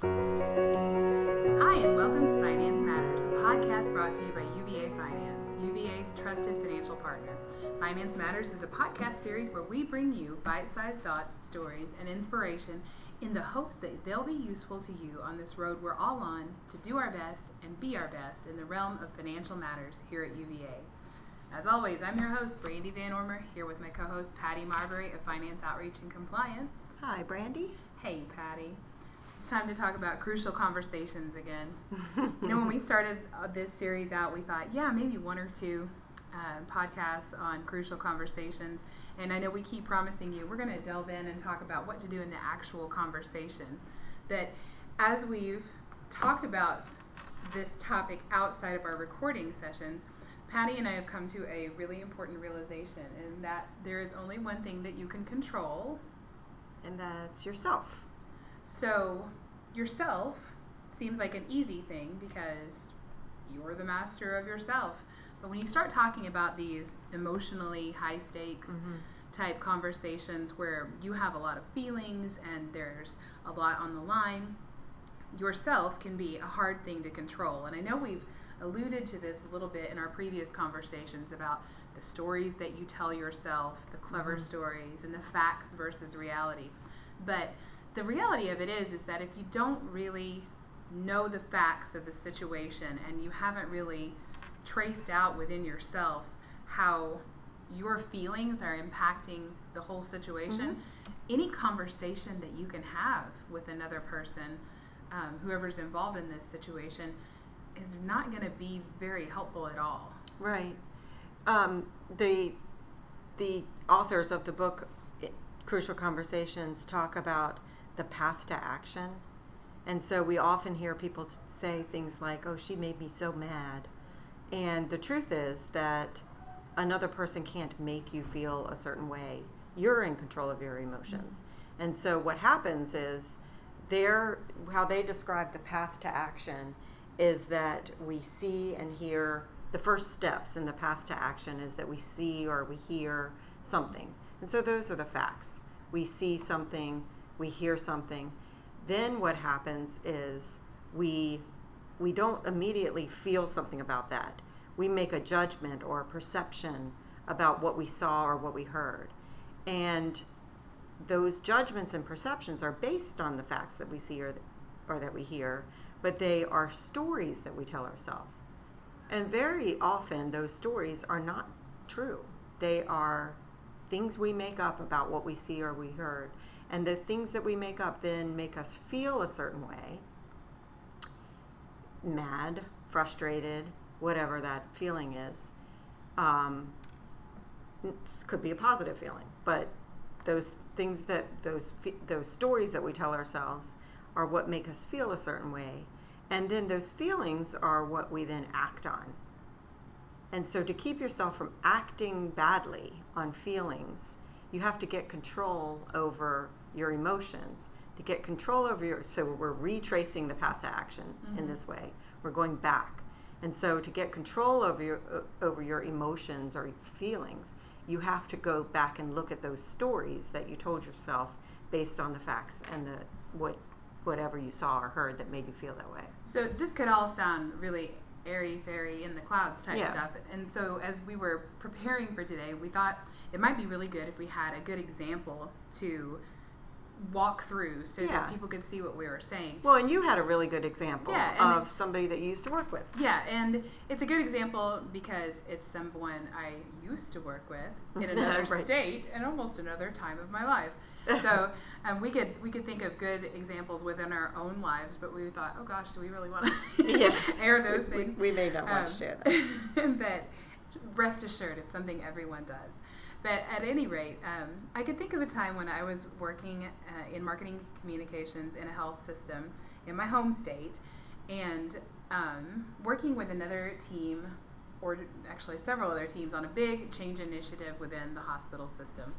Hi, and welcome to Finance Matters, a podcast brought to you by UVA Finance, UVA's trusted financial partner. Finance Matters is a podcast series where we bring you bite sized thoughts, stories, and inspiration in the hopes that they'll be useful to you on this road we're all on to do our best and be our best in the realm of financial matters here at UVA. As always, I'm your host, Brandy Van Ormer, here with my co host, Patty Marbury of Finance Outreach and Compliance. Hi, Brandy. Hey, Patty. Time to talk about crucial conversations again. you know, when we started uh, this series out, we thought, yeah, maybe one or two uh, podcasts on crucial conversations. And I know we keep promising you, we're going to delve in and talk about what to do in the actual conversation. But as we've talked about this topic outside of our recording sessions, Patty and I have come to a really important realization in that there is only one thing that you can control, and that's yourself. So, yourself seems like an easy thing because you're the master of yourself. But when you start talking about these emotionally high stakes mm-hmm. type conversations where you have a lot of feelings and there's a lot on the line, yourself can be a hard thing to control. And I know we've alluded to this a little bit in our previous conversations about the stories that you tell yourself, the clever mm-hmm. stories, and the facts versus reality. But the reality of it is is that if you don't really know the facts of the situation and you haven't really traced out within yourself how your feelings are impacting the whole situation mm-hmm. any conversation that you can have with another person um, whoever's involved in this situation is not going to be very helpful at all right um, the the authors of the book crucial conversations talk about the path to action. And so we often hear people say things like, oh, she made me so mad. And the truth is that another person can't make you feel a certain way. You're in control of your emotions. Mm-hmm. And so what happens is their how they describe the path to action is that we see and hear the first steps in the path to action is that we see or we hear something. And so those are the facts. We see something, we hear something. Then what happens is we we don't immediately feel something about that. We make a judgment or a perception about what we saw or what we heard. And those judgments and perceptions are based on the facts that we see or, or that we hear, but they are stories that we tell ourselves. And very often, those stories are not true. They are things we make up about what we see or we heard. And the things that we make up then make us feel a certain way mad, frustrated, whatever that feeling is. Um, could be a positive feeling, but those things that those those stories that we tell ourselves are what make us feel a certain way, and then those feelings are what we then act on. And so, to keep yourself from acting badly on feelings, you have to get control over your emotions. To get control over your, so we're retracing the path to action mm-hmm. in this way. We're going back, and so to get control over your over your emotions or feelings, you have to go back and look at those stories that you told yourself based on the facts and the what whatever you saw or heard that made you feel that way. So this could all sound really airy fairy in the clouds type yeah. stuff. And so as we were preparing for today, we thought it might be really good if we had a good example to walk through so yeah. that people could see what we were saying. Well, and you had a really good example yeah, of somebody that you used to work with. Yeah, and it's a good example because it's someone I used to work with in another right. state and almost another time of my life. so um, we could we could think of good examples within our own lives, but we thought, oh gosh, do we really want to yeah. air those things? We, we may not want um, to share that. but rest assured, it's something everyone does. But at any rate, um, I could think of a time when I was working uh, in marketing communications in a health system in my home state, and um, working with another team, or actually several other teams, on a big change initiative within the hospital system.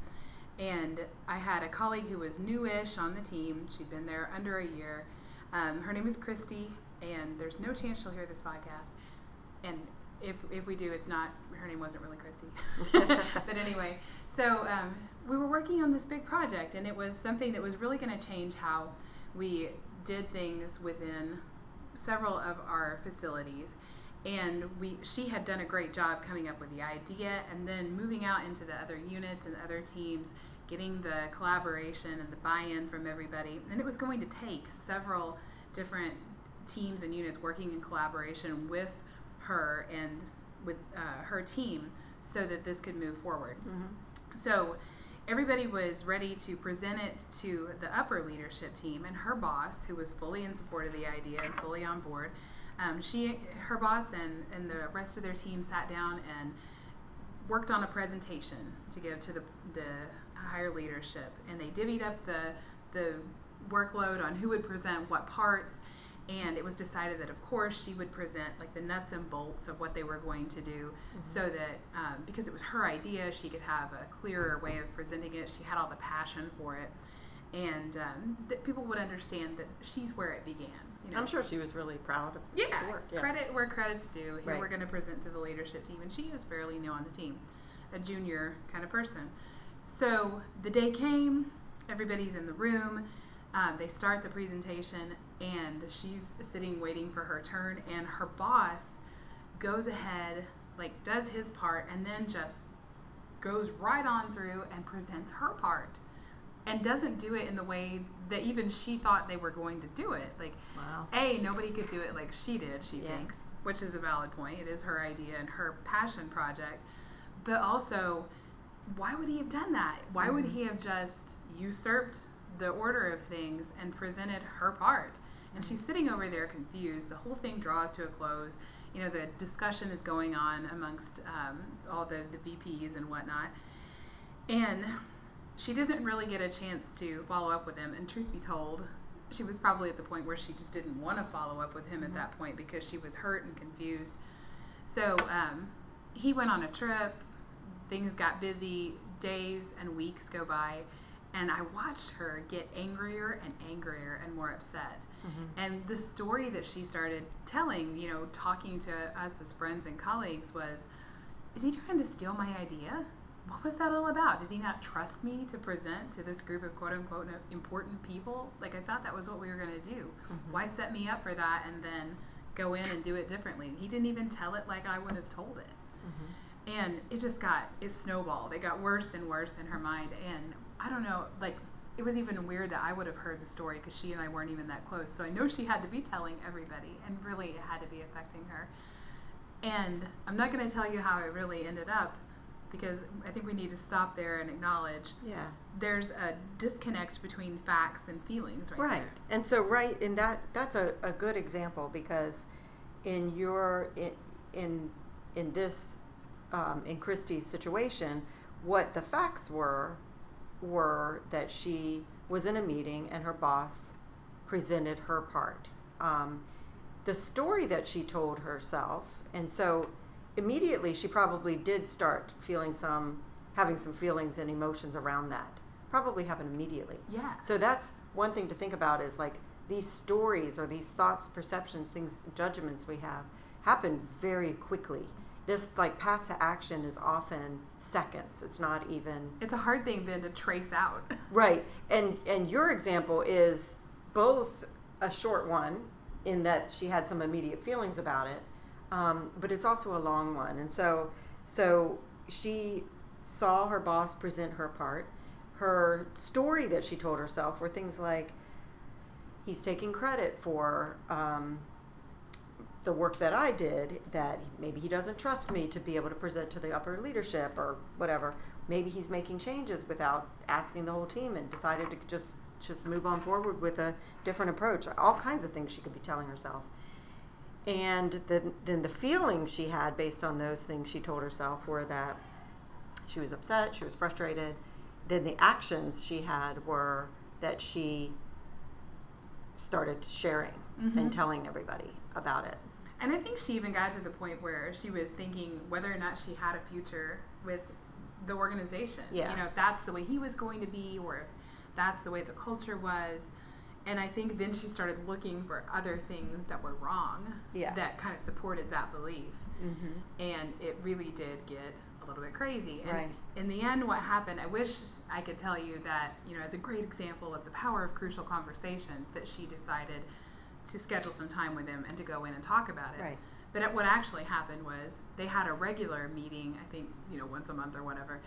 And I had a colleague who was newish on the team. She'd been there under a year. Um, her name is Christy, and there's no chance she'll hear this podcast. If, if we do, it's not, her name wasn't really Christy. but anyway, so um, we were working on this big project, and it was something that was really going to change how we did things within several of our facilities and we she had done a great job coming up with the idea and then moving out into the other units and other teams getting the collaboration and the buy-in from everybody and it was going to take several different teams and units working in collaboration with her and with uh, her team so that this could move forward Mm-hmm. so everybody was ready to present it to the upper leadership team, and her boss, who was fully in support of the idea and fully on board, um, she, her boss, and and the rest of their team sat down and worked on a presentation to give to the the higher leadership, and they divvied up the the workload on who would present what parts. And it was decided that, of course, she would present like the nuts and bolts of what they were going to do, so that um, because it was her idea, she could have a clearer way of presenting it. She had all the passion for it, and um, that people would understand that she's where it began. You know? I'm sure she was really proud of Yeah, the work. Yeah. credit where credit's due. Here Right. we're going to present to the leadership team, and she is fairly new on the team, a junior kind of person. So the day came, everybody's in the room. Um, they start the presentation, and she's sitting waiting for her turn, and her boss goes ahead, like does his part, and then just goes right on through and presents her part. And doesn't do it in the way that even she thought they were going to do it. Like, Wow. a, nobody could do it like she did, she Yeah. thinks, which is a valid point. It is her idea and her passion project. But also, why would he have done that? Why would Mm-hmm. he have just usurped the order of things and presented her part? And she's sitting over there confused. The whole thing draws to a close. You know, the discussion is going on amongst um, all the, the VPs and whatnot. And she doesn't really get a chance to follow up with him. And truth be told, she was probably at the point where she just didn't want to follow up with him at that point because she was hurt and confused. So um, he went on a trip. Things got busy. Days and weeks go by. And I watched her get angrier and angrier and more upset. Mm-hmm. And the story that she started telling, you know, talking to us as friends and colleagues was is he trying to steal my idea? What was that all about? Does he not trust me to present to this group of quote unquote uh, important people? Like, I thought that was what we were going to do. Mm-hmm. Why set me up for that and then go in and do it differently? He didn't even tell it like I would have told it. Mm-hmm. And it just got, it snowballed. It got worse and worse in her mind. And I don't know, like, it was even weird that I would have heard the story because she and I weren't even that close. So I know she had to be telling everybody, and really it had to be affecting her. And I'm not going to tell you how it really ended up because I think we need to stop there and acknowledge Yeah. there's a disconnect between facts and feelings right, Right. And so right in that that's a, a good example because in your in in, in this um, in Christy's situation, what the facts were were that she was in a meeting and her boss presented her part. Um, the story that she told herself, and so immediately she probably did start feeling some, having some feelings and emotions around that. Probably happened immediately. Yeah. So that's one thing to think about is like these stories or these thoughts, perceptions, things, judgments we have happen very quickly. This like path to action is often seconds. It's not even It's a hard thing then to trace out. right. And and your example is both a short one in that she had some immediate feelings about it, um, but it's also a long one. And so so she saw her boss present her part. Her story that she told herself were things like, he's taking credit for um, the work that I did, that maybe he doesn't trust me to be able to present to the upper leadership or whatever. Maybe he's making changes without asking the whole team and decided to just just move on forward with a different approach. All kinds of things she could be telling herself. And then, then the feelings she had based on those things she told herself were that she was upset, she was frustrated. Then the actions she had were that she started sharing and mm-hmm. telling everybody about it. And I think she even got to the point where she was thinking whether or not she had a future with the organization. Yeah. You know, if that's the way he was going to be or if that's the way the culture was. And I think then she started looking for other things that were wrong Yes. that kind of supported that belief. Mm-hmm. And it really did get a little bit crazy. And Right. in the end, what happened, I wish I could tell you that, you know, as a great example of the power of crucial conversations, that she decided to schedule some time with him and to go in and talk about it. Right. But what actually happened was they had a regular meeting, I think, you know, once a month or whatever,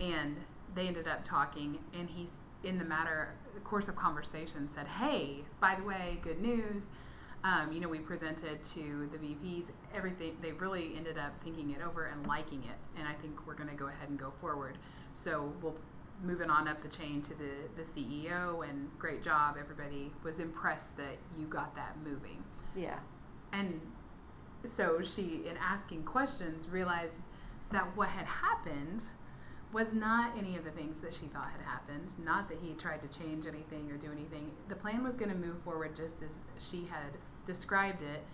and they ended up talking, and he's in the matter, the course of conversation, said, "Hey, by the way, good news. Um, you know, we presented to the VPs everything. They really ended up thinking it over and liking it, and I think we're going to go ahead and go forward. So we'll moving on up the chain to the the CEO, and great job. Everybody was impressed that you got that moving." Yeah. And so she, in asking questions, realized that what had happened was not any of the things that she thought had happened. Not that he tried to change anything or do anything. The plan was going to move forward just as she had described it.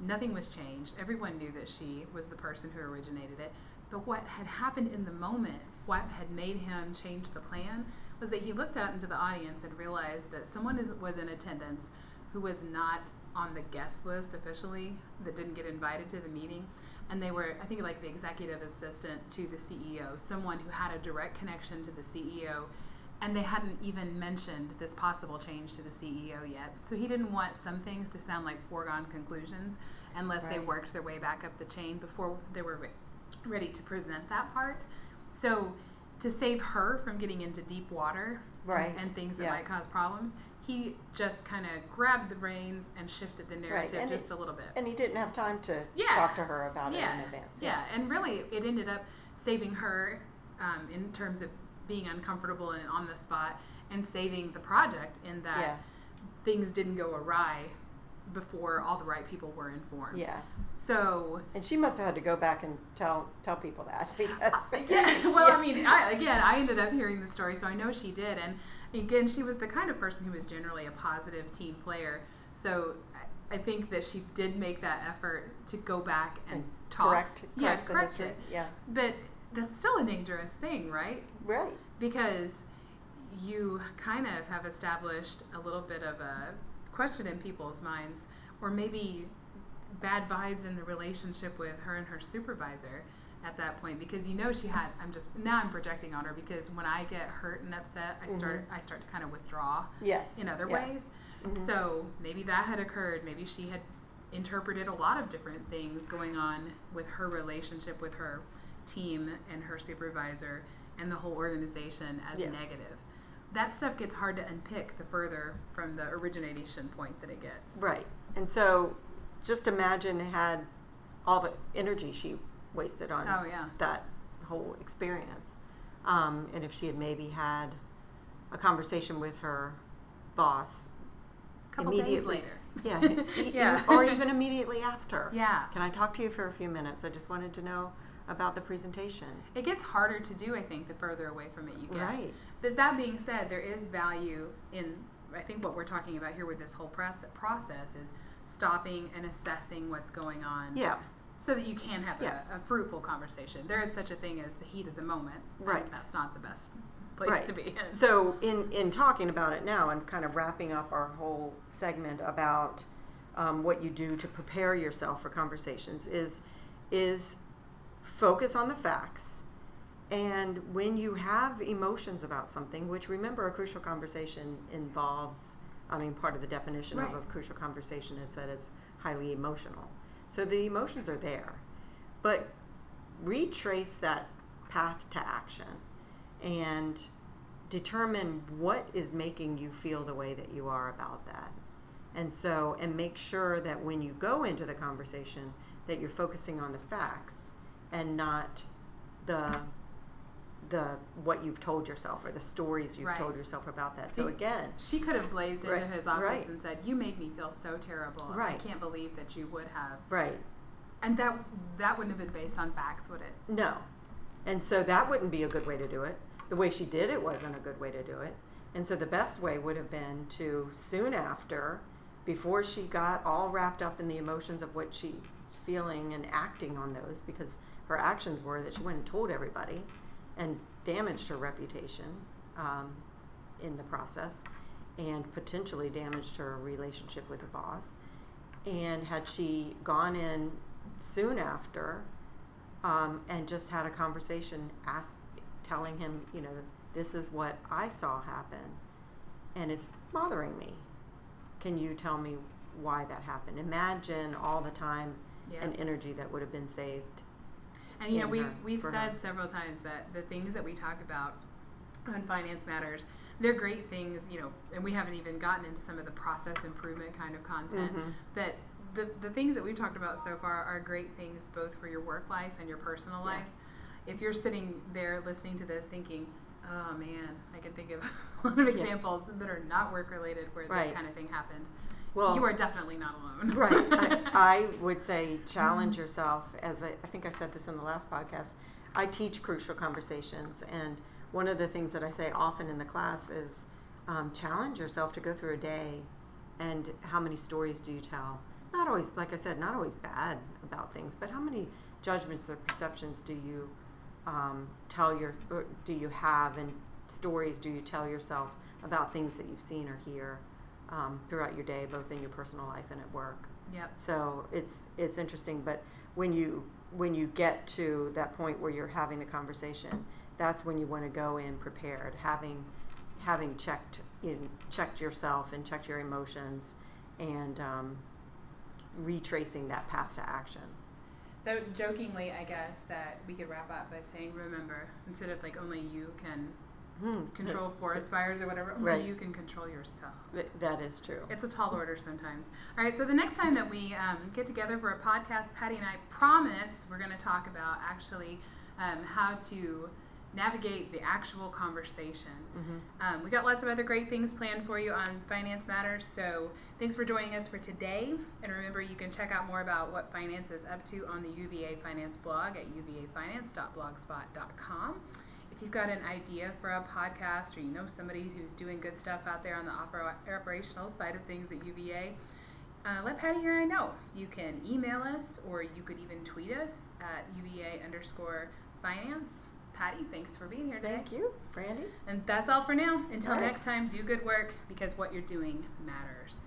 Nothing was changed. Everyone knew that she was the person who originated it. But what had happened in the moment, what had made him change the plan, was that he looked out into the audience and realized that someone is, was in attendance who was not on the guest list officially, that didn't get invited to the meeting. And they were, I think, like the executive assistant to the CEO, someone who had a direct connection to the CEO. And they hadn't even mentioned this possible change to the CEO yet. So he didn't want some things to sound like foregone conclusions unless they worked their way back up the chain before they were re- ready to present that part. So to save her from getting into deep water Right. and, things that Yeah. might cause problems, he just kind of grabbed the reins and shifted the narrative and just it- a little bit. And he didn't have time to Yeah. talk to her about yeah, it in advance. Yeah. and really, it ended up saving her um, in terms of being uncomfortable and on the spot, and saving the project in that Yeah. things didn't go awry before all the right people were informed. Yeah. So And she must have had to go back and tell tell people that because yeah, well, Yeah. I mean, I, again, I ended up hearing the story, so I know she did. And again, she was the kind of person who was generally a positive team player. So I, think that she did make that effort to go back and, And talk. correct yeah, correct the correct it. Yeah. But that's still a dangerous thing, right? Right. Because you kind of have established a little bit of a question in people's minds, or maybe bad vibes in the relationship with her and her supervisor at that point because you know she had I'm just now I'm projecting on her because when I get hurt and upset I start I start to kind of withdraw Yes. in other Yeah. ways Mhm. so maybe that had occurred maybe she had interpreted a lot of different things going on with her relationship with her team and her supervisor and the whole organization as Yes. negative that stuff gets hard to unpick the further from the origination point that it gets Right. And so just imagine had all the energy she wasted on oh yeah that whole experience. Um, and if she had maybe had a conversation with her boss a couple days immediately. later Yeah. yeah or even immediately after. yeah Can I talk to you for a few minutes? I just wanted to know about the presentation. It gets harder to do, I think, the further away from it you get. Right. But that being said, there is value in, I think, what we're talking about here with this whole press process is stopping and assessing what's going on Yeah. so that you can have Yes. a, a fruitful conversation. There is such a thing as the heat of the moment. Right. That's not the best place Right. to be in. So, in, in talking about it now and kind of wrapping up our whole segment about um, what you do to prepare yourself for conversations is is focus on the facts. And when you have emotions about something, which remember a crucial conversation involves, I mean, part of the definition Right. of a crucial conversation is that it's highly emotional. So the emotions are there. But retrace that path to action and determine what is making you feel the way that you are about that. And so, and make sure that when you go into the conversation, that you're focusing on the facts and not the the what you've told yourself or the stories you've Right. told yourself about that. So again, she could have blazed right, into his office right. and said, "You made me feel so terrible. I can't believe that you would have." right, And that that wouldn't have been based on facts, would it? No. And so that wouldn't be a good way to do it. The way she did it wasn't a good way to do it. And so the best way would have been to soon after, before she got all wrapped up in the emotions of what she feeling and acting on those, because her actions were that she went and told everybody and damaged her reputation um, in the process and potentially damaged her relationship with her boss. And had she gone in soon after, um, and just had a conversation, ask, telling him, you know, this is what I saw happen, and it's bothering me. Can you tell me why that happened? Imagine all the time Yeah. and energy that would have been saved. And you know, we her- we've said her. several times that the things that we talk about on finance matters, they're great things, you know, and we haven't even gotten into some of the process improvement kind of content. Mhm. But the the things that we've talked about so far are great things both for your work life and your personal Yeah. life. If you're sitting there listening to this thinking, "Oh man, I can think of a lot of Yeah. examples that are not work related where Right. this kind of thing happened." Well, you are definitely not alone. right. I, I would say challenge yourself. As I, I think I said this in the last podcast, I teach crucial conversations, and one of the things that I say often in the class is um, challenge yourself to go through a day, and how many stories do you tell? Not always, like I said, not always bad about things, but how many judgments or perceptions do you um, tell your, or do you have, and stories do you tell yourself about things that you've seen or hear? Um, throughout your day, both in your personal life and at work. Yep. So it's it's interesting, but when you when you get to that point where you're having the conversation, that's when you want to go in prepared, having having checked know, checked yourself and checked your emotions, and um, retracing that path to action. So jokingly, I guess that we could wrap up by saying, remember, instead of like only you can Hmm. control forest fires or whatever, Right. you can control yourself. Th- that is true. It's a tall order sometimes. All right, so the next time that we um, get together for a podcast, Patty and I promise we're going to talk about actually um, how to navigate the actual conversation. hmm Um, we got lots of other great things planned for you on Finance Matters. So thanks for joining us for today. And remember, you can check out more about what finance is up to on the UVA Finance blog at uvafinance.blogspot.com. If you've got an idea for a podcast or you know somebody who's doing good stuff out there on the opera- operational side of things at UVA, uh, let Patty or I know. You can email us or you could even tweet us at UVA underscore finance. Patty, thanks for being here today. Thank you, Brandy. And that's all for now. Until right. next time, do good work because what you're doing matters.